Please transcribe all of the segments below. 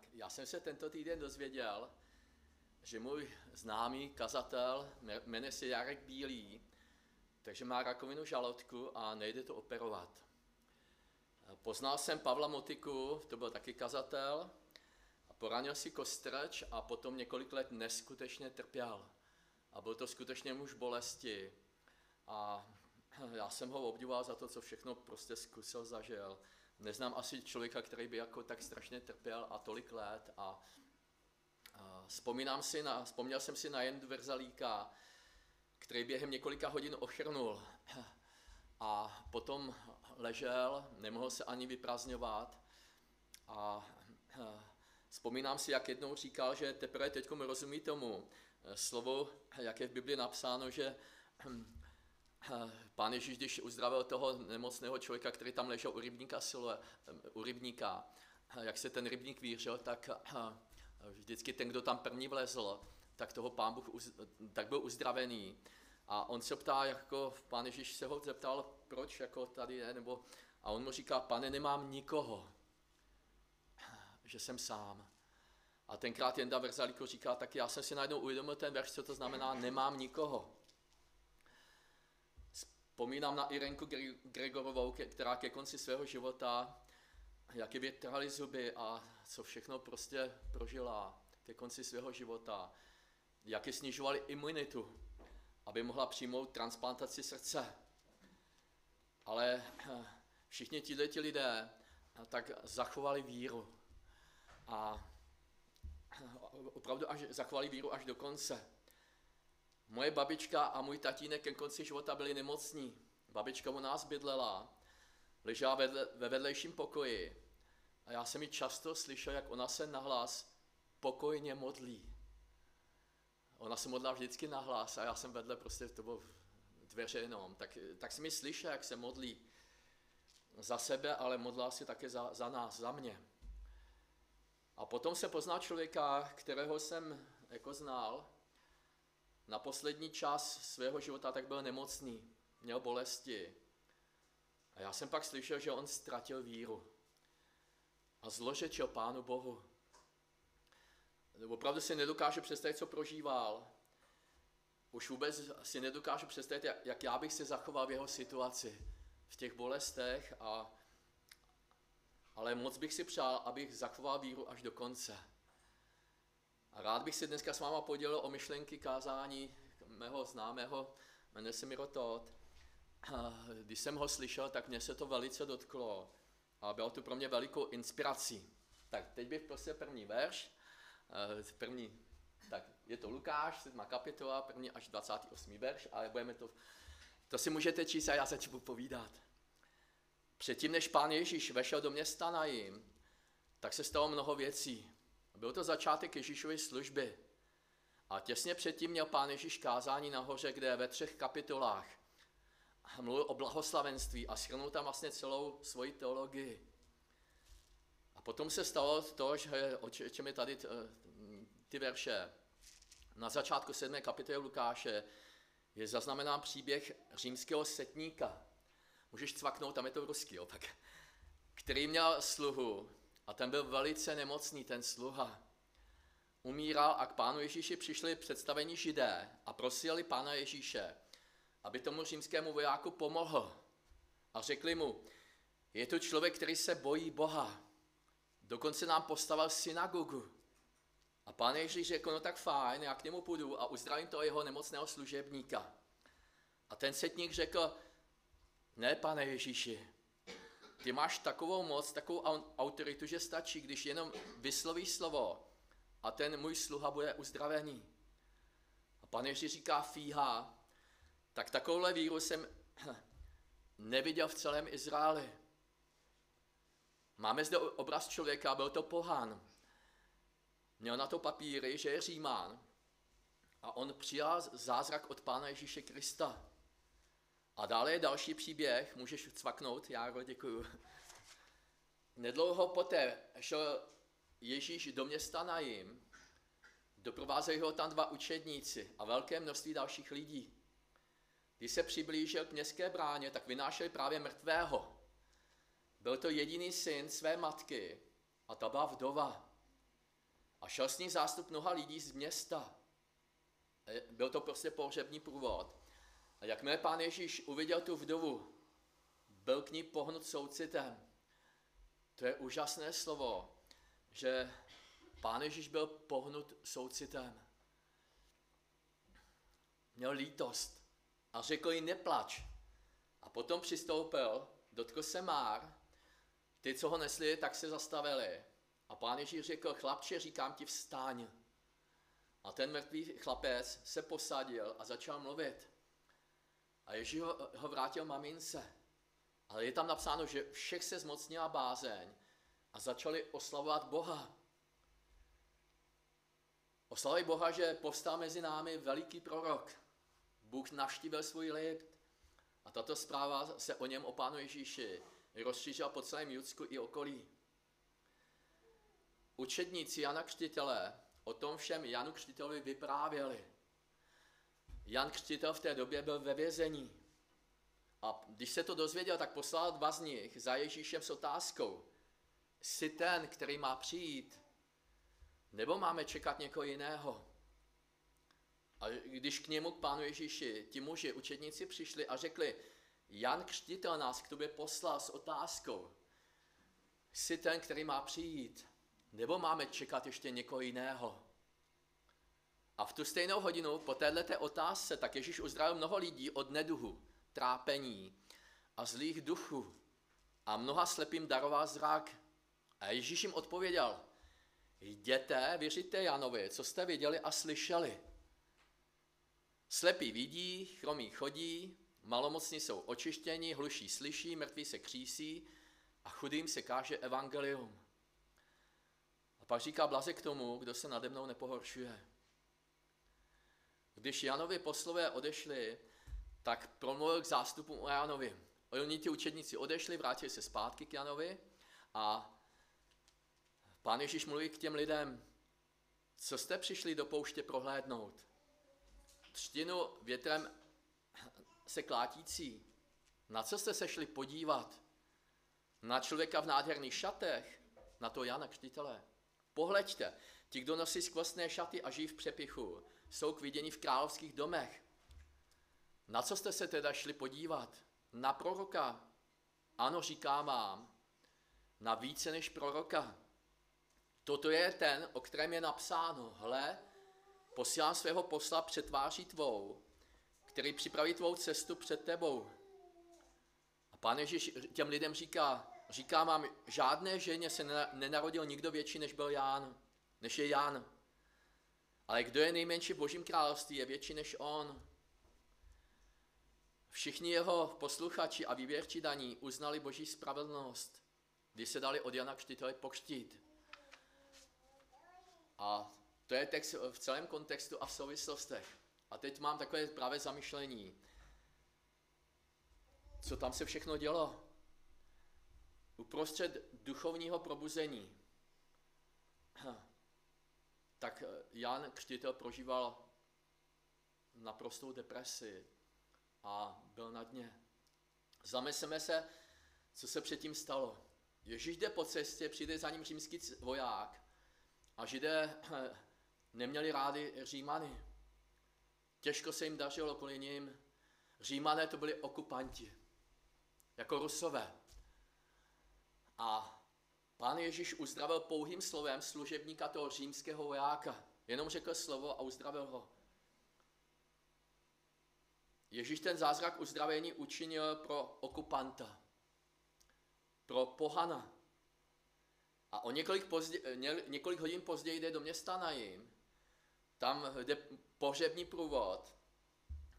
Tak já jsem se tento týden dozvěděl, že můj známý kazatel, jmenuje se Jarek Bílý, takže má rakovinu žaludku a nejde to operovat. Poznal jsem Pavla Motiku, to byl taky kazatel, a poranil si kostrč a potom několik let neskutečně trpěl. A byl to skutečně muž bolesti. A já jsem ho obdivoval za to, co všechno prostě zkusil, zažil. Neznám asi člověka, který by jako tak strašně trpěl a tolik let. A, a vzpomínám si na, vzpomněl jsem si na jen Verzalíka, který během několika hodin ochrnul a potom ležel, nemohl se ani vyprázdňovat a vzpomínám si, jak jednou říkal, že teprve teď rozumí tomu slovo, jak je v Biblii napsáno, že Pán Ježíš, když uzdravil toho nemocného člověka, který tam ležel u rybníka, sile, u rybníka, jak se ten rybník vířil, tak vždycky ten, kdo tam první vlezl, tak toho pán Bůh tak byl uzdravený. A on se ptá, jako pán Ježíš se ho zeptal, proč jako tady je, nebo, a on mu říká, pane, nemám nikoho, že jsem sám. A tenkrát Jenda Verzalíko říká, tak já jsem si najednou uvědomil ten verš, co to znamená, nemám nikoho. Vzpomínám na Irenku Gregorovou, která ke konci svého života, jak je zuby a co všechno prostě prožila ke konci svého života, jak je snižovali imunitu, aby mohla přijmout transplantaci srdce. Ale eh, všichni ti lidé eh, tak zachovali víru. A eh, opravdu až, zachovali víru až do konce. Moje babička a můj tatínek ke konci života byli nemocní. Babička u nás bydlela, ležela ve vedlejším pokoji a já jsem ji často slyšel, jak ona se nahlas pokojně modlí. Ona se modlila vždycky nahlas a já jsem vedle prostě, to bylo dveře jenom, tak, tak jsem mi slyšel, jak se modlí za sebe, ale modlila si také za, za nás, za mě. A potom se poznal člověka, kterého jsem jako znal, na poslední čas svého života tak byl nemocný, měl bolesti. A já jsem pak slyšel, že on ztratil víru a zložečil Pánu Bohu. Opravdu si nedokáže představit, co prožíval. Už vůbec si nedokážu představit, jak já bych se zachoval v jeho situaci, v těch bolestech, a, ale moc bych si přál, abych zachoval víru až do konce. A rád bych se dneska s váma podělil o myšlenky kázání mého známého, jmenuje se Miro Todd. Když jsem ho slyšel, tak mě se to velice dotklo a bylo to pro mě velikou inspirací. Tak teď bych prostě první verš, první, tak je to Lukáš, 7. kapitola, první až 28. verš, ale budeme to, to si můžete číst a já se ti budu povídat. Předtím, než pán Ježíš vešel do města Najím, tak se stalo mnoho věcí. Byl to začátek Ježíšovy služby. A těsně předtím měl pán Ježíš kázání nahoře, kde ve třech kapitolách mluvil o blahoslavenství a shrnul tam vlastně celou svoji teologii. A potom se stalo to, že o čem je tady ty verše. Na začátku 7. kapitoly Lukáše je zaznamenán příběh římského setníka. Můžeš cvaknout, tam je to ruský opak. Který měl sluhu a ten byl velice nemocný, ten sluha. Umíral a k pánu Ježíši přišli představení židé a prosili pána Ježíše, aby tomu římskému vojáku pomohl. A řekli mu, je to člověk, který se bojí Boha. Dokonce nám postavil synagogu. A pán Ježíš řekl, no tak fajn, já k němu půjdu a uzdravím toho jeho nemocného služebníka. A ten setník řekl, ne, pane Ježíši, ty máš takovou moc, takovou autoritu, že stačí, když jenom vyslovíš slovo a ten můj sluha bude uzdravený. A pan Ježíš říká fíha, tak takovouhle víru jsem neviděl v celém Izraeli. Máme zde obraz člověka, byl to pohán. Měl na to papíry, že je Římán. A on přijal zázrak od Pána Ježíše Krista. A dále je další příběh, můžeš cvaknout, Járo, děkuju. Nedlouho poté šel Ježíš do města Najím, doprovázejí ho tam dva učedníci a velké množství dalších lidí. Když se přiblížil k městské bráně, tak vynášeli právě mrtvého. Byl to jediný syn své matky a ta byla vdova. A šel s ní zástup mnoha lidí z města. E, byl to prostě pohřební průvod. A jakmile pán Ježíš uviděl tu vdovu, byl k ní pohnut soucitem. To je úžasné slovo, že pán Ježíš byl pohnut soucitem. Měl lítost a řekl jí neplač. A potom přistoupil, dotkl se Már, ty, co ho nesli, tak se zastavili. A pán Ježíš řekl, chlapče, říkám ti, vstáň. A ten mrtvý chlapec se posadil a začal mluvit. A Ježíš ho, ho vrátil mamince. Ale je tam napsáno, že všech se zmocnila bázeň a začali oslavovat Boha. Oslavují Boha, že povstal mezi námi veliký prorok. Bůh navštívil svůj lid. A tato zpráva se o něm, o Pánu Ježíši, rozšířila po celém Judsku i okolí. Učedníci Jana Křtitele o tom všem Janu Křtitelovi vyprávěli. Jan Křtitel v té době byl ve vězení. A když se to dozvěděl, tak poslal dva z nich za Ježíšem s otázkou. Jsi ten, který má přijít? Nebo máme čekat někoho jiného? A když k němu, k pánu Ježíši, ti muži, učedníci přišli a řekli, Jan Křtitel nás k tobě poslal s otázkou. Jsi ten, který má přijít? Nebo máme čekat ještě někoho jiného? A v tu stejnou hodinu po této otázce tak Ježíš uzdravil mnoho lidí od neduhu, trápení a zlých duchů a mnoha slepým daroval zrak. A Ježíš jim odpověděl, jděte, věříte Janovi, co jste viděli a slyšeli. Slepí vidí, chromí chodí, malomocní jsou očištěni, hluší slyší, mrtví se křísí a chudým se káže evangelium. A pak říká blaze k tomu, kdo se nade mnou nepohoršuje. Když Janovi poslové odešli, tak promluvil k zástupům o Janovi. Oni ti učedníci odešli, vrátili se zpátky k Janovi a pán Ježíš mluví k těm lidem, co jste přišli do pouště prohlédnout? Třtinu větrem se klátící. Na co jste se šli podívat? Na člověka v nádherných šatech? Na to Jana Křtitele. Pohleďte, ti, kdo nosí skvostné šaty a žijí v přepichu, jsou k vidění v královských domech. Na co jste se teda šli podívat? Na proroka? Ano, říkám vám, na více než proroka. Toto je ten, o kterém je napsáno, hle, posílám svého posla před tváří tvou, který připraví tvou cestu před tebou. A pán Ježíš těm lidem říká, říká vám, žádné ženě se nenarodil nikdo větší, než byl Ján, než je Ján. Ale kdo je nejmenší v božím království, je větší než on. Všichni jeho posluchači a výběrči daní uznali boží spravedlnost, když se dali od Jana Křtitele pokřtít. A to je text v celém kontextu a v souvislostech. A teď mám takové právě zamyšlení. Co tam se všechno dělo? Uprostřed duchovního probuzení. Tak Jan Křtitel prožíval naprostou depresi a byl na dně. Zamysleme se, co se předtím stalo. Ježíš jde po cestě, přijde za ním římský voják a židé neměli rádi Římany. Těžko se jim dařilo kvůli ním. Římané to byli okupanti, jako Rusové. A pán Ježíš uzdravil pouhým slovem služebníka toho římského vojáka. Jenom řekl slovo a uzdravil ho. Ježíš ten zázrak uzdravení učinil pro okupanta, pro pohana. A o několik, pozdě, několik hodin později jde do města Najím tam jde pohřební průvod,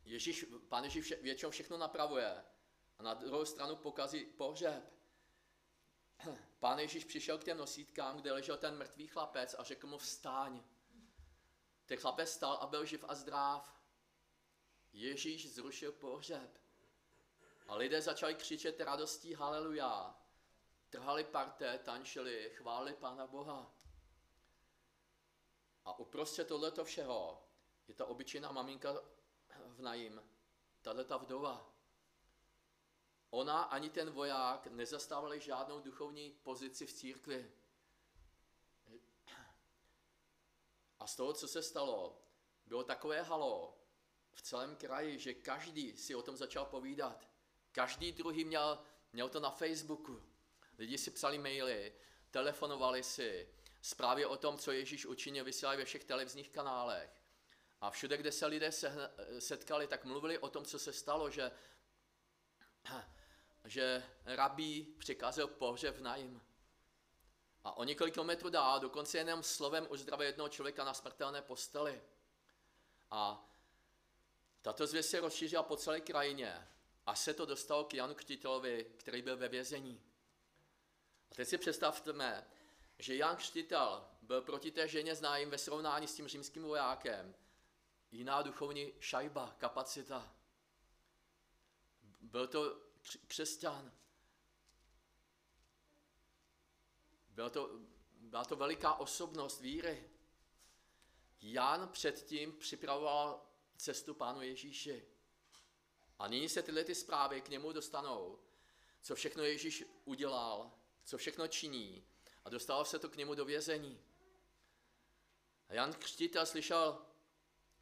Ježíš, pán Ježíš vše, většinou všechno napravuje a na druhou stranu pokazí pohřeb. Pán Ježíš přišel k těm nosítkám, kde ležel ten mrtvý chlapec a řekl mu vstáň. Ten chlapec stal a byl živ a zdrav. Ježíš zrušil pohřeb. A lidé začali křičet radostí haleluja. Trhali parte, tančili, chválili Pána Boha. A uprostřed tohleto všeho je ta obyčejná maminka v najím, tahle ta vdova. Ona ani ten voják nezastávali žádnou duchovní pozici v církvi. A z toho, co se stalo, bylo takové halo v celém kraji, že každý si o tom začal povídat. Každý druhý měl, měl to na Facebooku. Lidi si psali maily, telefonovali si, zprávy o tom, co Ježíš učinil, vysílali ve všech televizních kanálech. A všude, kde se lidé setkali, tak mluvili o tom, co se stalo, že, že rabí přikázal pohřeb na jim. A o několik kilometrů dál, dokonce jenom slovem uzdravil jednoho člověka na smrtelné posteli. A tato zvěst se rozšířila po celé krajině a se to dostalo k Janu Křtitelovi, který byl ve vězení. A teď si představme, že Jan Křtitel byl proti té ženě známým ve srovnání s tím římským vojákem jiná duchovní šajba, kapacita. Byl to křesťan. Byl to, byla to veliká osobnost víry. Jan předtím připravoval cestu Pánu Ježíši. A nyní se tyhle ty zprávy k němu dostanou, co všechno Ježíš udělal, co všechno činí a dostalo se to k němu do vězení. A Jan Křtitel slyšel,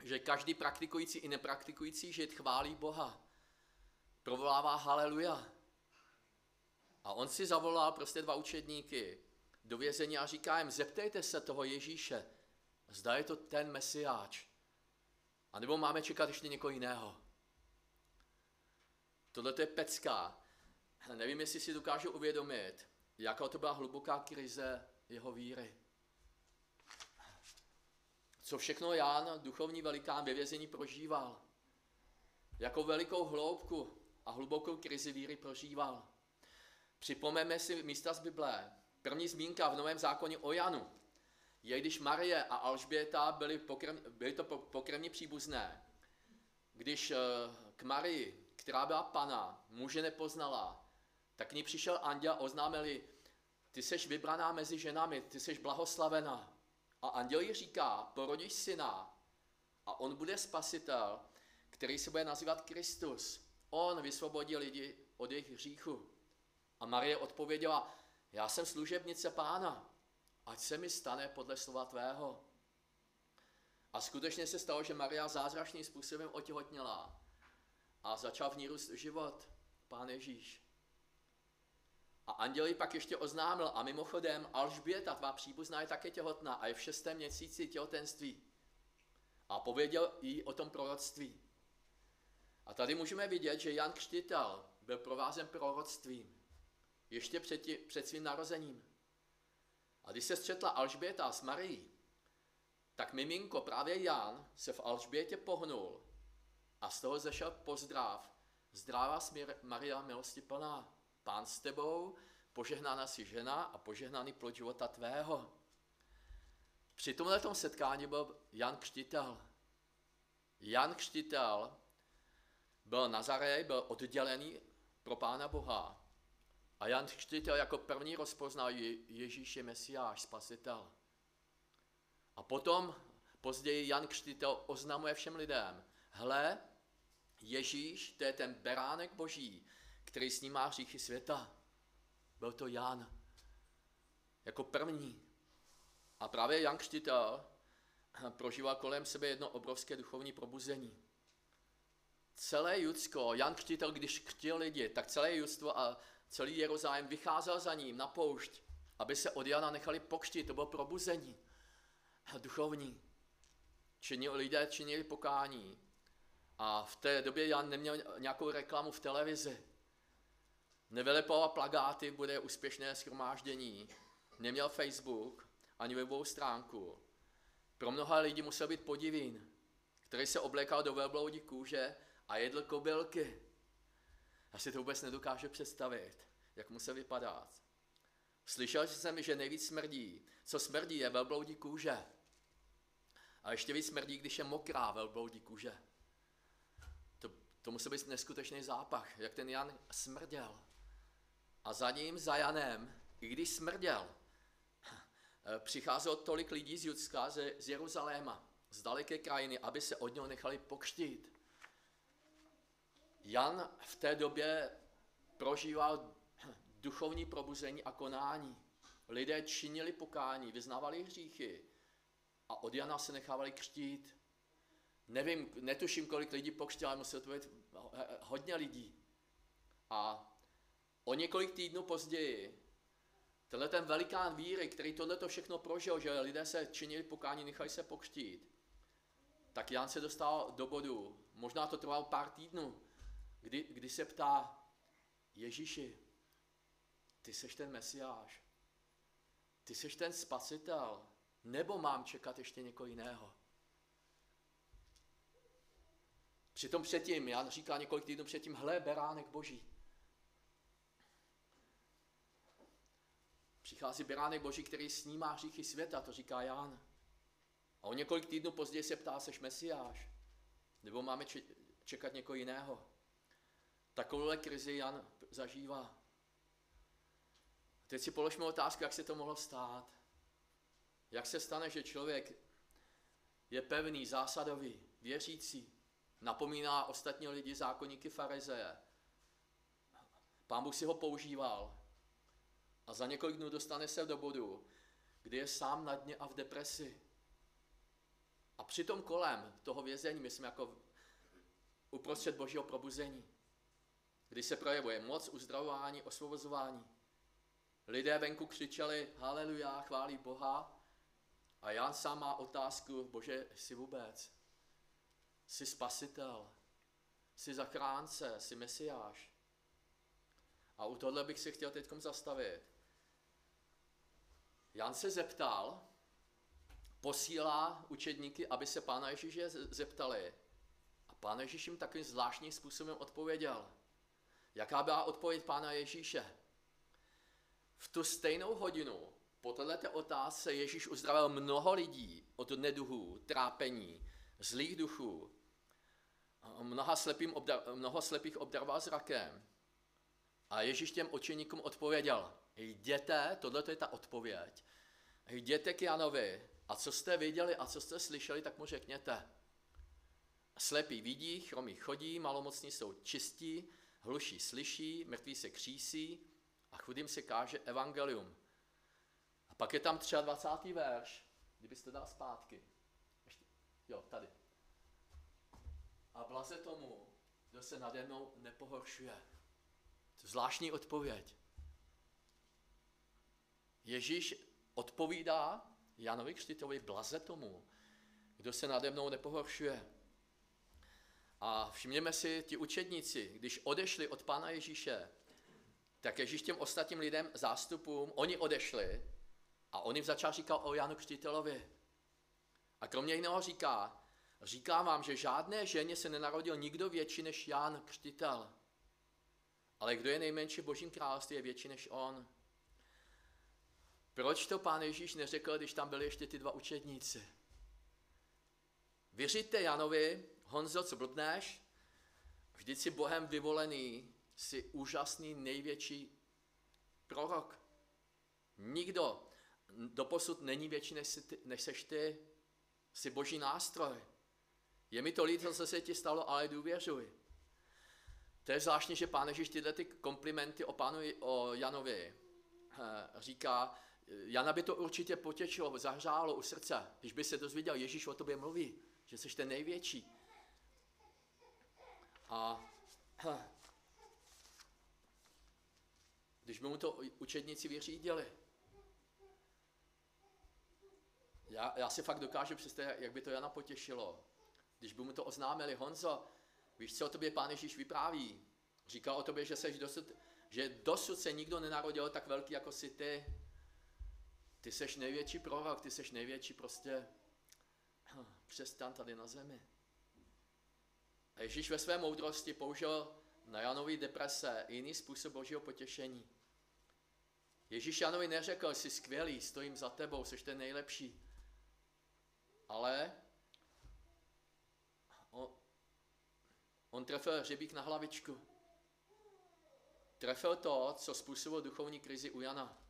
že každý praktikující i nepraktikující žid chválí Boha. Provolává haleluja. A on si zavolal prostě dva učedníky do vězení a říká jim, zeptejte se toho Ježíše, zda je to ten mesiáč. A nebo máme čekat ještě někoho jiného. Tohle je pecka. Nevím, jestli si dokážu uvědomit, jaká to byla hluboká krize jeho víry. Co všechno Ján, duchovní velikán, ve vězení prožíval. Jakou velikou hloubku a hlubokou krizi víry prožíval. Připomeňme si místa z Bible. První zmínka v Novém zákoně o Janu je, když Marie a Alžběta byly, pokrm, byly to pokrevní příbuzné. Když eh, k Marii, která byla pana, muže nepoznala, tak k ní přišel anděl a oznámili, ty seš vybraná mezi ženami, ty seš blahoslavená. A anděl jí říká, porodíš syna a on bude spasitel, který se bude nazývat Kristus. On vysvobodí lidi od jejich hříchu. A Marie odpověděla, já jsem služebnice pána, ať se mi stane podle slova tvého. A skutečně se stalo, že Maria zázračným způsobem otěhotněla a začal v ní růst život, pán Ježíš. A anděl pak ještě oznámil, a mimochodem Alžběta, tvá příbuzná, je také těhotná a je v šestém měsíci těhotenství. A pověděl jí o tom proroctví. A tady můžeme vidět, že Jan Křtitel byl provázen proroctvím ještě před, tí, před svým narozením. A když se střetla Alžběta s Marií, tak miminko, právě Jan, se v Alžbětě pohnul a z toho zešel pozdrav. Zdravá smír Maria milosti plná. Pán s tebou, požehnána si žena a požehnaný plod života tvého. Při tomhle setkání byl Jan Křtitel. Jan Křtitel byl Nazarej, byl oddělený pro Pána Boha. A Jan Křtitel jako první rozpoznal Ježíš je Mesiáš, Spasitel. A potom později Jan Křtitel oznamuje všem lidem, hle, Ježíš, to je ten beránek boží, který snímá hříchy světa. Byl to Jan. Jako první. A právě Jan Křtitel prožíval kolem sebe jedno obrovské duchovní probuzení. Celé Judsko, Jan Křtitel, když křtil lidi, tak celé Judstvo a celý Jeruzalém vycházel za ním na poušť, aby se od Jana nechali pokřtit. To bylo probuzení duchovní. Činil, lidé činili pokání. A v té době Jan neměl nějakou reklamu v televizi. Nevylepoval plagáty, bude úspěšné schromáždění. Neměl Facebook ani webovou stránku. Pro mnoha lidí musel být podivín, který se oblékal do velbloudí kůže a jedl kobylky. Já si to vůbec nedokážu představit, jak musel vypadat. Slyšel jsem, že nejvíc smrdí. Co smrdí je velbloudí kůže. A ještě víc smrdí, když je mokrá velbloudí kůže. To, to musel být neskutečný zápach, jak ten Jan smrděl. A za ním, za Janem, i když smrděl, přicházelo tolik lidí z Judska, z, z Jeruzaléma, z daleké krajiny, aby se od něho nechali pokřtít. Jan v té době prožíval duchovní probuzení a konání. Lidé činili pokání, vyznávali hříchy, a od Jana se nechávali křtít. Nevím, netuším, kolik lidí pokřtil, ale muselo to být hodně lidí. A o několik týdnů později, tenhle ten velikán víry, který tohle všechno prožil, že lidé se činili pokání, nechali se pokřtít, tak Jan se dostal do bodu, možná to trvalo pár týdnů, kdy, kdy se ptá, Ježíši, ty seš ten mesiáš, ty seš ten spasitel, nebo mám čekat ještě někoho jiného? Přitom předtím, Jan říká několik týdnů předtím, hle, beránek boží. Přichází beránek boží, který snímá hříchy světa, to říká Jan. A o několik týdnů později se ptá, seš mesiáš? Nebo máme čekat někoho jiného? Takovouhle krizi Jan zažívá. Teď si položme otázku, jak se to mohlo stát. Jak se stane, že člověk je pevný, zásadový, věřící, napomíná ostatní lidi, zákonníky farizeje. Pán Bůh si ho používal a za několik dnů dostane se do bodu, kdy je sám na dně a v depresi. A přitom kolem toho vězení, my jsme jako uprostřed božího probuzení, kdy se projevuje moc uzdravování, osvobozování. Lidé venku křičeli haleluja, chválí Boha a Jan sám má otázku, bože, jsi vůbec? Jsi spasitel, jsi zachránce, jsi mesiáš. A u tohle bych si chtěl teď zastavit. Jan se zeptal, posílá učedníky, aby se pána Ježíše zeptali. A pán Ježíš jim takovým zvláštním způsobem odpověděl. Jaká byla odpověď pána Ježíše? V tu stejnou hodinu po této otázce Ježíš uzdravil mnoho lidí od neduhů, trápení, zlých duchů. Mnoha slepým obdar, mnoho slepých obdaroval zrakem. A Ježíš těm učeníkům odpověděl, jděte, tohle je ta odpověď, jděte k Janovi a co jste viděli a co jste slyšeli, tak mu řekněte. Slepí vidí, chromí chodí, malomocní jsou čistí, hluší slyší, mrtví se křísí a chudým se káže evangelium. A pak je tam 23. verš, kdybyste dal zpátky. Ještě, jo, tady. A blaze tomu, kdo se nade mnou nepohoršuje. To zvláštní odpověď. Ježíš odpovídá Janovi Křtitovi, blaze tomu, kdo se nade mnou nepohoršuje. A všimněme si, ti učedníci, když odešli od Pána Ježíše, tak Ježíš těm ostatním lidem, zástupům, oni odešli a on jim začal říkat o Janu Křtitelovi. A kromě jiného říká, říkám vám, že žádné ženě se nenarodil nikdo větší než Jan Křtitel. Ale kdo je nejmenší v božím království, je větší než on. Proč to pán Ježíš neřekl, když tam byli ještě ty dva učedníci? Věříte Janovi, Honzo, co blbneš? Vždyť si Bohem vyvolený, jsi úžasný, největší prorok. Nikdo doposud není větší, než, jsi, než seš ty. Jsi boží nástroj. Je mi to líto, co se ti stalo, ale důvěřuj. To je zvláštní, že pán Ježíš tyhle ty komplimenty o pánu o Janovi eh, říká, Jana by to určitě potěčilo, zahřálo u srdce, když by se dozvěděl, Ježíš o tobě mluví, že jsi ten největší. A když by mu to učedníci vyřídili, já, já si fakt dokážu představit, jak by to Jana potěšilo, když by mu to oznámili, Honzo, víš, co o tobě pán Ježíš vypráví? Říká o tobě, že, seš dosud, že dosud se nikdo nenarodil tak velký, jako jsi ty. Ty seš největší prorok, ty seš největší prostě přestan tady na zemi. A Ježíš ve své moudrosti použil na Janovi deprese jiný způsob božího potěšení. Ježíš Janovi neřekl, jsi skvělý, stojím za tebou, jsi ten nejlepší. Ale on, on trefil hřebík na hlavičku. Trefil to, co způsobil duchovní krizi u Jana.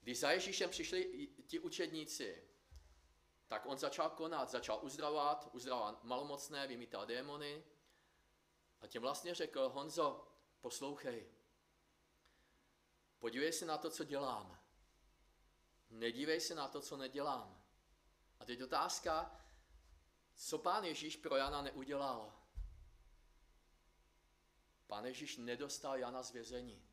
Když za Ježíšem přišli ti učedníci, tak on začal konat, začal uzdravovat, uzdravovat malomocné, vymítal démony a těm vlastně řekl, Honzo, poslouchej, podívej se na to, co dělám. Nedívej se na to, co nedělám. A teď otázka, co pán Ježíš pro Jana neudělal? Pán Ježíš nedostal Jana z vězení.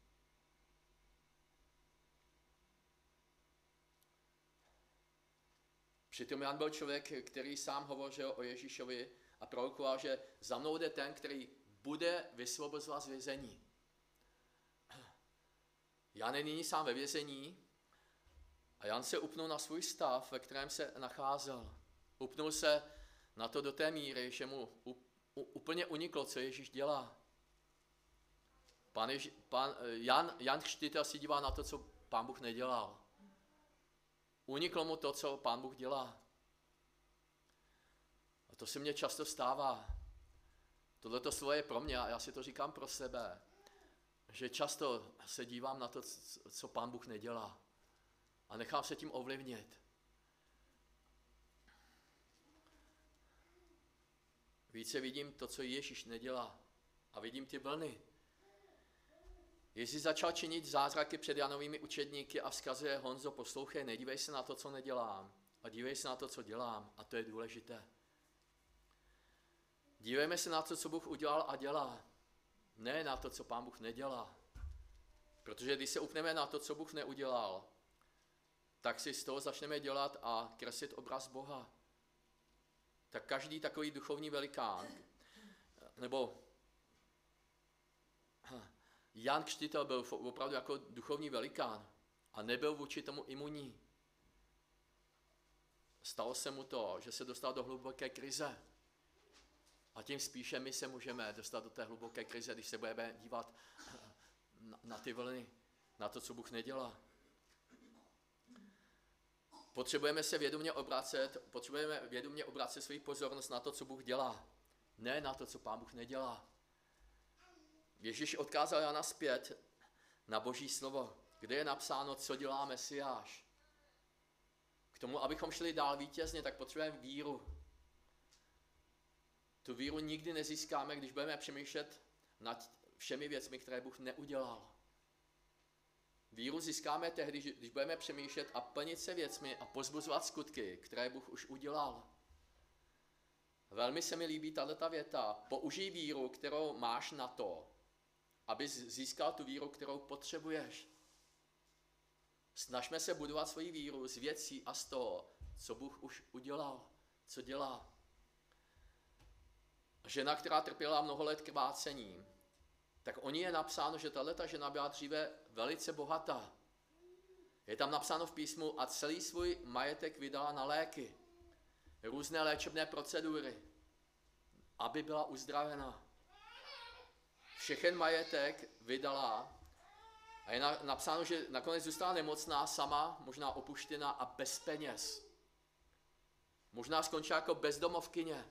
Přitom Jan byl člověk, který sám hovořil o Ježíšovi a prorokoval, že za mnou jde ten, který bude vysvobozovat z vězení. Jan je nyní sám ve vězení a Jan se upnul na svůj stav, ve kterém se nacházel. Upnul se na to do té míry, že mu úplně uniklo, co Ježíš dělá. Pan, Ježi, pan Jan, Jan Křtitel si dívá na to, co pán Bůh nedělal. Uniklo mu to, co pán Bůh dělá. A to se mně často stává. Tohle to slovo je pro mě a já si to říkám pro sebe. Že často se dívám na to, co pán Bůh nedělá. A nechám se tím ovlivnit. Více vidím to, co Ježíš nedělá. A vidím ty vlny. Ježíš začal činit zázraky před Janovými učedníky a vzkazuje Honzo, poslouchej, nedívej se na to, co nedělám, a dívej se na to, co dělám. A to je důležité. Dívejme se na to, co Bůh udělal a dělá. Ne na to, co Pán Bůh nedělá. Protože když se upneme na to, co Bůh neudělal, tak si z toho začneme dělat a kreslit obraz Boha. Tak každý takový duchovní velikán, nebo Jan Křtitel byl opravdu jako duchovní velikán a nebyl vůči tomu imunní. Stalo se mu to, že se dostal do hluboké krize. A tím spíše my se můžeme dostat do té hluboké krize, když se budeme dívat na, ty vlny, na to, co Bůh nedělá. Potřebujeme se vědomě obracet, potřebujeme vědomě obracet svou pozornost na to, co Bůh dělá, ne na to, co Pán Bůh nedělá. Ježíš odkázal Jana zpět na boží slovo, kde je napsáno, co dělá Mesiáš. K tomu, abychom šli dál vítězně, tak potřebujeme víru. Tu víru nikdy nezískáme, když budeme přemýšlet nad všemi věcmi, které Bůh neudělal. Víru získáme tehdy, když budeme přemýšlet a plnit se věcmi a pozbuzovat skutky, které Bůh už udělal. Velmi se mi líbí tato věta. Použij víru, kterou máš na to, aby získal tu víru, kterou potřebuješ. Snažme se budovat svoji víru z věcí a z toho, co Bůh už udělal, co dělá. Žena, která trpěla mnoho let krvácením, tak o ní je napsáno, že tato žena byla dříve velice bohatá. Je tam napsáno v písmu a celý svůj majetek vydala na léky, různé léčebné procedury, aby byla uzdravena všechen majetek vydala a je napsáno, že nakonec zůstala nemocná sama, možná opuštěná a bez peněz. Možná skončila jako bezdomovkyně.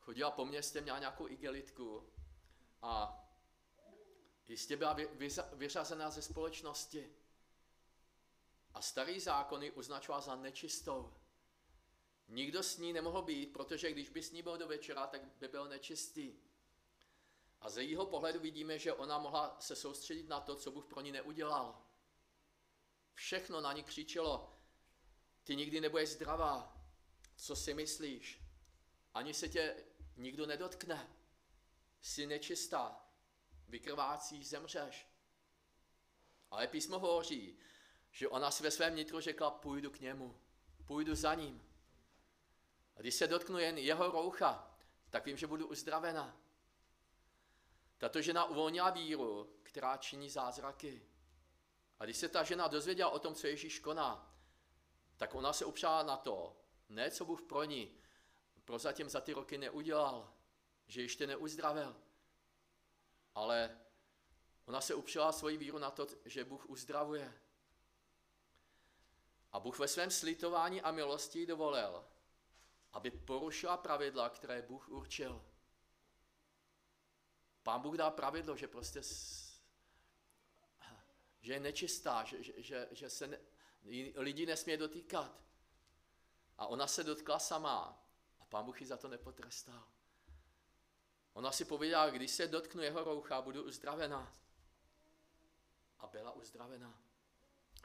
Chodila po městě, měla nějakou igelitku a jistě byla vyřazená ze společnosti. A starý zákony označoval za nečistou. Nikdo s ní nemohl být, protože když by s ní byl do večera, tak by byl nečistý. A ze jejího pohledu vidíme, že ona mohla se soustředit na to, co Bůh pro ní neudělal. Všechno na ní křičelo, ty nikdy nebudeš zdravá, co si myslíš, ani se tě nikdo nedotkne, jsi nečistá, vykrvácíš, zemřeš. Ale písmo hovoří, že ona si ve svém nitru řekla, půjdu k němu, půjdu za ním. A když se dotknu jen jeho roucha, tak vím, že budu uzdravena. Tato žena uvolnila víru, která činí zázraky. A když se ta žena dozvěděla o tom, co Ježíš koná, tak ona se upřála na to, ne co Bůh pro ní prozatím za ty roky neudělal, že ještě neuzdravil, ale ona se upřela svoji víru na to, že Bůh uzdravuje. A Bůh ve svém slitování a milosti dovolil, aby porušila pravidla, které Bůh určil. Pán Bůh dá pravidlo, že prostě že je nečistá, že, že, že, se ne, lidi nesmí dotýkat. A ona se dotkla sama a pán Bůh ji za to nepotrestal. Ona si pověděla, když se dotknu jeho roucha, budu uzdravena. A byla uzdravena.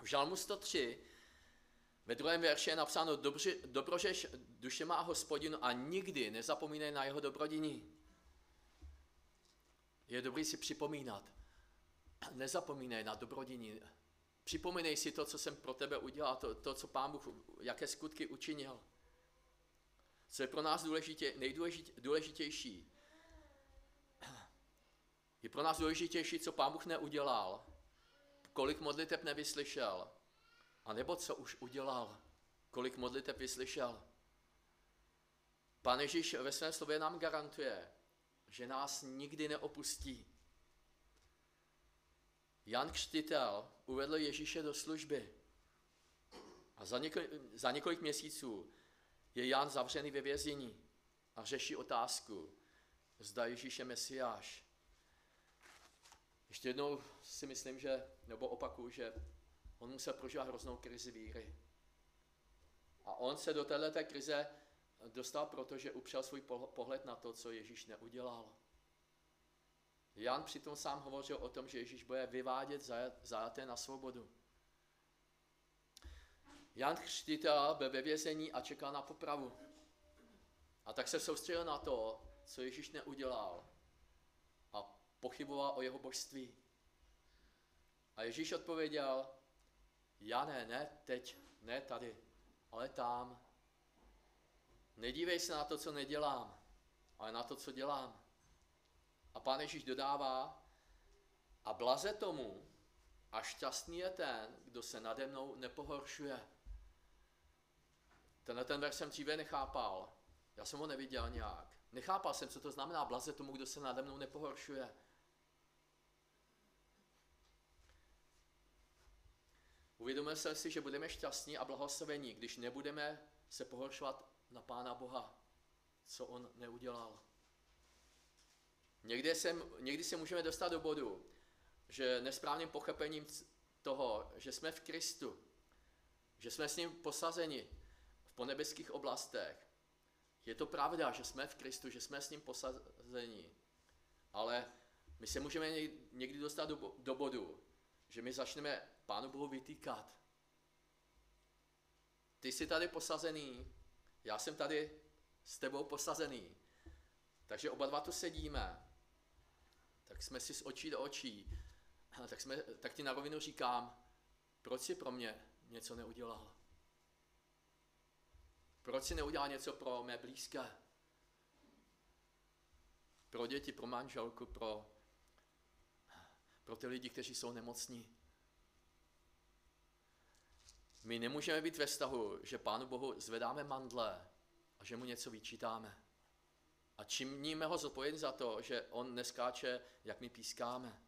V Žalmu 103 Ve druhém verši je napsáno, dobrožeš duše má hospodinu a nikdy nezapomínej na jeho dobrodiní. Je dobrý si připomínat. Nezapomínej na dobrodiní. Připomínej si to, co jsem pro tebe udělal, to, to co pán Bůh, jaké skutky učinil. Co je pro nás důležitě, nejdůležitější, je pro nás důležitější, co pán Bůh neudělal, kolik modliteb nevyslyšel, a nebo co už udělal, kolik modliteb vyslyšel. Pán Ježíš ve svém slově nám garantuje, že nás nikdy neopustí. Jan Křtitel uvedl Ježíše do služby. A za několik, za několik měsíců je Jan zavřený ve vězení a řeší otázku, zda Ježíš je Mesiáš. Ještě jednou si myslím, že, nebo opakuju, že on musel prožívat hroznou krizi víry. A on se do této krize dostal proto, že upřel svůj pohled na to, co Ježíš neudělal. Jan přitom sám hovořil o tom, že Ježíš bude vyvádět zajaté na svobodu. Jan Chřtitel byl ve vězení a čekal na popravu. A tak se soustředil na to, co Ježíš neudělal a pochyboval o jeho božství. A Ježíš odpověděl, já ne, ne teď, ne tady, ale tam. Nedívej se na to, co nedělám, ale na to, co dělám. A pán Ježíš dodává, a blaze tomu, a šťastný je ten, kdo se nade mnou nepohoršuje. Tenhle ten verš jsem dříve nechápal. Já jsem ho neviděl nějak. Nechápal jsem, co to znamená blaze tomu, kdo se nade mnou nepohoršuje. Uvědomil jsem si, že budeme šťastní a blahoslavení, když nebudeme se pohoršovat na Pána Boha, co On neudělal. Někdy, jsem, někdy se můžeme dostat do bodu, že nesprávným pochopením toho, že jsme v Kristu, že jsme s ním posazeni v ponebeských oblastech. Je to pravda, že jsme v Kristu, že jsme s ním posazeni, ale my se můžeme někdy dostat do, do bodu, že my začneme Pánu Bohu vytýkat. Ty jsi tady posazený, já jsem tady s tebou posazený. Takže oba dva tu sedíme. Tak jsme si z očí do očí. Tak, jsme, tak ti na rovinu říkám, proč si pro mě něco neudělal? Proč si neudělal něco pro mé blízké? Pro děti, pro manželku, pro, pro ty lidi, kteří jsou nemocní. My nemůžeme být ve vztahu, že Pánu Bohu zvedáme mandle a že mu něco vyčítáme. A činíme ho zodpovědný za to, že on neskáče, jak my pískáme.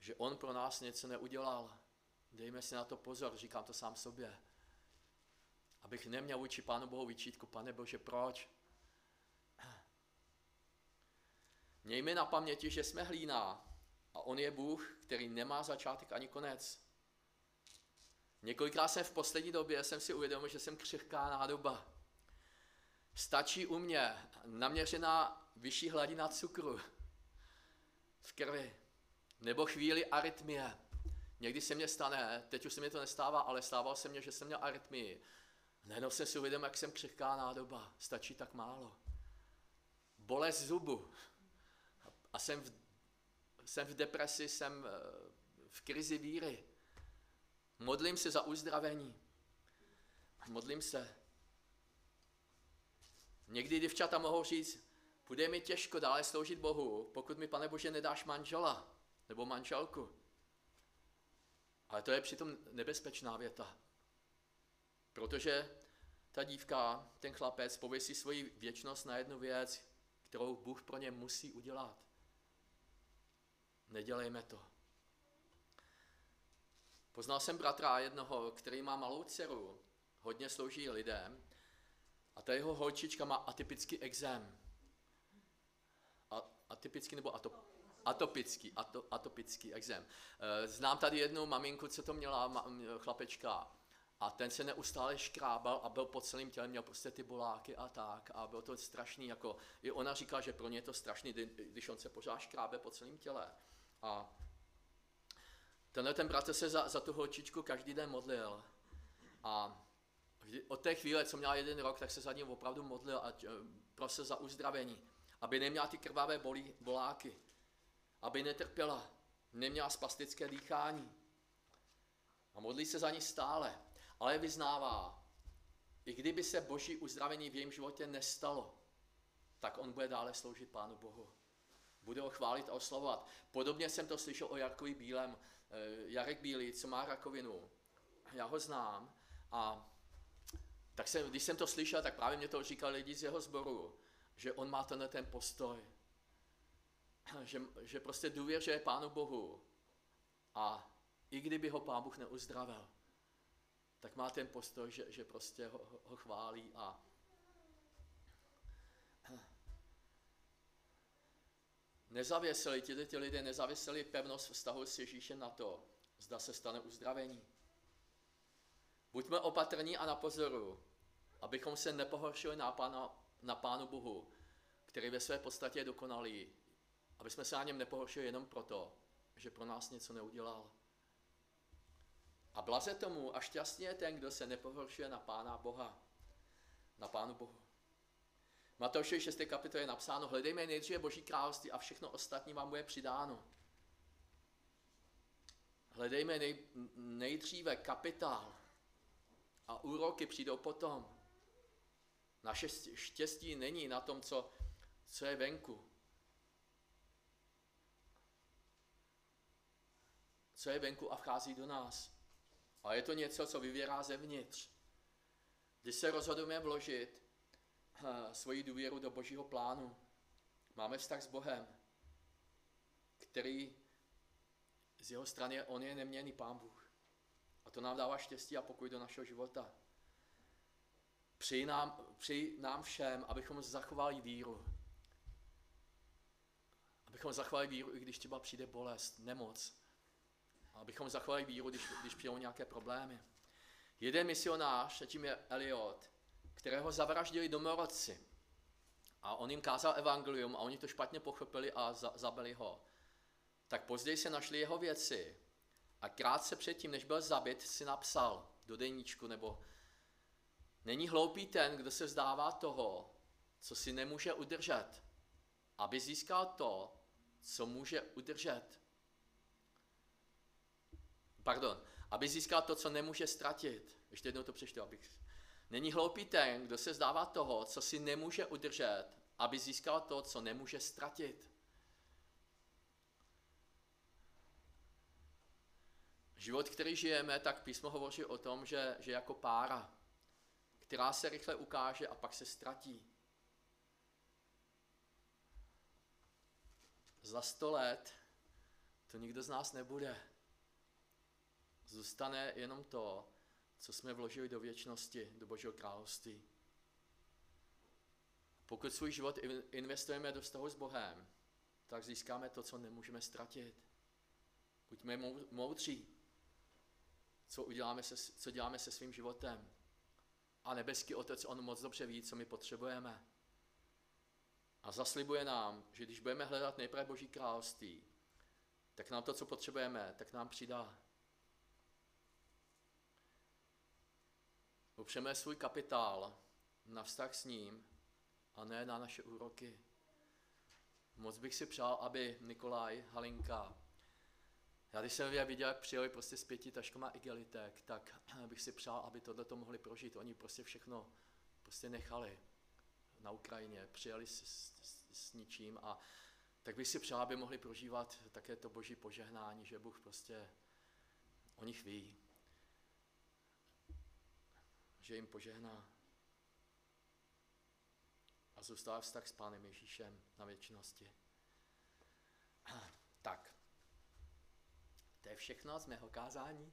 Že on pro nás něco neudělal. Dejme si na to pozor, říkám to sám sobě. Abych neměl vůči Pánu Bohu vyčítku, pane Bože, proč? Mějme na paměti, že jsme hlína a on je Bůh, který nemá začátek ani konec. Několikrát jsem v poslední době jsem si uvědomil, že jsem křehká nádoba. Stačí u mě naměřená vyšší hladina cukru v krvi, nebo chvíli arytmie. Někdy se mě stane, teď už se mi to nestává, ale stávalo se mně, že jsem měl arytmii. Najednou jsem si uvědomil, jak jsem křehká nádoba. Stačí tak málo. Bolest zubu. A jsem v, jsem v depresi, jsem eh, v krizi víry. Modlím se za uzdravení. Modlím se. Někdy děvčata mohou říct, bude mi těžko dále sloužit Bohu, pokud mi, pane Bože, nedáš manžela nebo manželku. Ale to je přitom nebezpečná věta. Protože ta dívka, ten chlapec pověsí svoji věčnost na jednu věc, kterou Bůh pro ně musí udělat. Nedělejme to. Poznal jsem bratra jednoho, který má malou dceru, hodně slouží lidem a ta jeho holčička má atypický exém. A, atypický nebo atop, atopický, ato, atopický exém. Eh, znám tady jednu maminku, co to měla chlapečka a ten se neustále škrábal a byl po celém těle, měl prostě ty boláky a tak a bylo to strašný, jako i ona říká, že pro ně je to strašný, když on se pořád škrábe po celém těle. A Tenhle ten bratr se za, za tu holčičku každý den modlil. A od té chvíle, co měla jeden rok, tak se za ním opravdu modlil a eh, prosil za uzdravení. Aby neměla ty krvavé bolí, boláky. Aby netrpěla. Neměla spastické dýchání. A modlí se za ní stále. Ale vyznává, i kdyby se boží uzdravení v jejím životě nestalo, tak on bude dále sloužit Pánu Bohu. Bude ho chválit a oslavovat. Podobně jsem to slyšel o Jarkovi Bílem. Eh, Jarek Bílý, co má rakovinu. Já ho znám a tak jsem, když jsem to slyšel, tak právě mě to říkal lidi z jeho sboru, že on má tenhle ten postoj, že, že prostě důvěřuje Pánu Bohu a i kdyby ho Pán Bůh neuzdravil, tak má ten postoj, že, že prostě ho, ho chválí a nezavěsili, ti, ti lidé nezavěsili pevnost vztahu s Ježíšem na to, zda se stane uzdravení. Buďme opatrní a na pozoru, abychom se nepohoršili na, pána, na Pánu Bohu, který ve své podstatě je dokonalý, aby jsme se na něm nepohoršili jenom proto, že pro nás něco neudělal. A blaze tomu a šťastně je ten, kdo se nepohoršuje na Pána Boha, na Pánu Bohu. Matoušovi 6. kapitole je napsáno, hledejme nejdříve Boží království a všechno ostatní vám bude přidáno. Hledejme nej, nejdříve kapitál a úroky přijdou potom. Naše štěstí není na tom, co, co je venku. Co je venku a vchází do nás. A je to něco, co vyvěrá zevnitř. Když se rozhodujeme vložit svoji důvěru do božího plánu, máme vztah s Bohem, který z jeho strany on je neměný pán Bůh. A to nám dává štěstí a pokoj do našeho života. Přeji nám, přeji nám všem, abychom zachovali víru. Abychom zachovali víru, i když třeba přijde bolest, nemoc. Abychom zachovali víru, když, když přijdou nějaké problémy. Jeden misionář, tím je Eliot, kterého zavraždili domorodci. A on jim kázal evangelium a oni to špatně pochopili a za, zabili ho. Tak později se našli jeho věci a krátce předtím, než byl zabit, si napsal do deníčku nebo Není hloupý ten, kdo se vzdává toho, co si nemůže udržet, aby získal to, co může udržet. Pardon, aby získal to, co nemůže ztratit. Ještě jednou to přečtu, abych... Není hloupý ten, kdo se vzdává toho, co si nemůže udržet, aby získal to, co nemůže ztratit. Život, který žijeme, tak písmo hovoří o tom, že, že jako pára která se rychle ukáže a pak se ztratí. Za sto let to nikdo z nás nebude. Zůstane jenom to, co jsme vložili do věčnosti, do Božího království. Pokud svůj život investujeme do vztahu s Bohem, tak získáme to, co nemůžeme ztratit. Buďme moudří, co, uděláme se, co děláme se svým životem. A nebeský Otec, On moc dobře ví, co my potřebujeme. A zaslibuje nám, že když budeme hledat nejprve Boží království, tak nám to, co potřebujeme, tak nám přidá. Upřeme svůj kapitál na vztah s ním a ne na naše úroky. Moc bych si přál, aby Nikolaj, Halinka, já když jsem je viděl, jak přijeli prostě s pěti taškama igelitek, tak bych si přál, aby tohle to mohli prožít. Oni prostě všechno prostě nechali na Ukrajině, přijeli s, s, s ničím a tak bych si přál, aby mohli prožívat také to boží požehnání, že Bůh prostě o nich ví, že jim požehná a zůstává vztah s Pánem Ježíšem na věčnosti. Tak. To je všechno z mého kázání.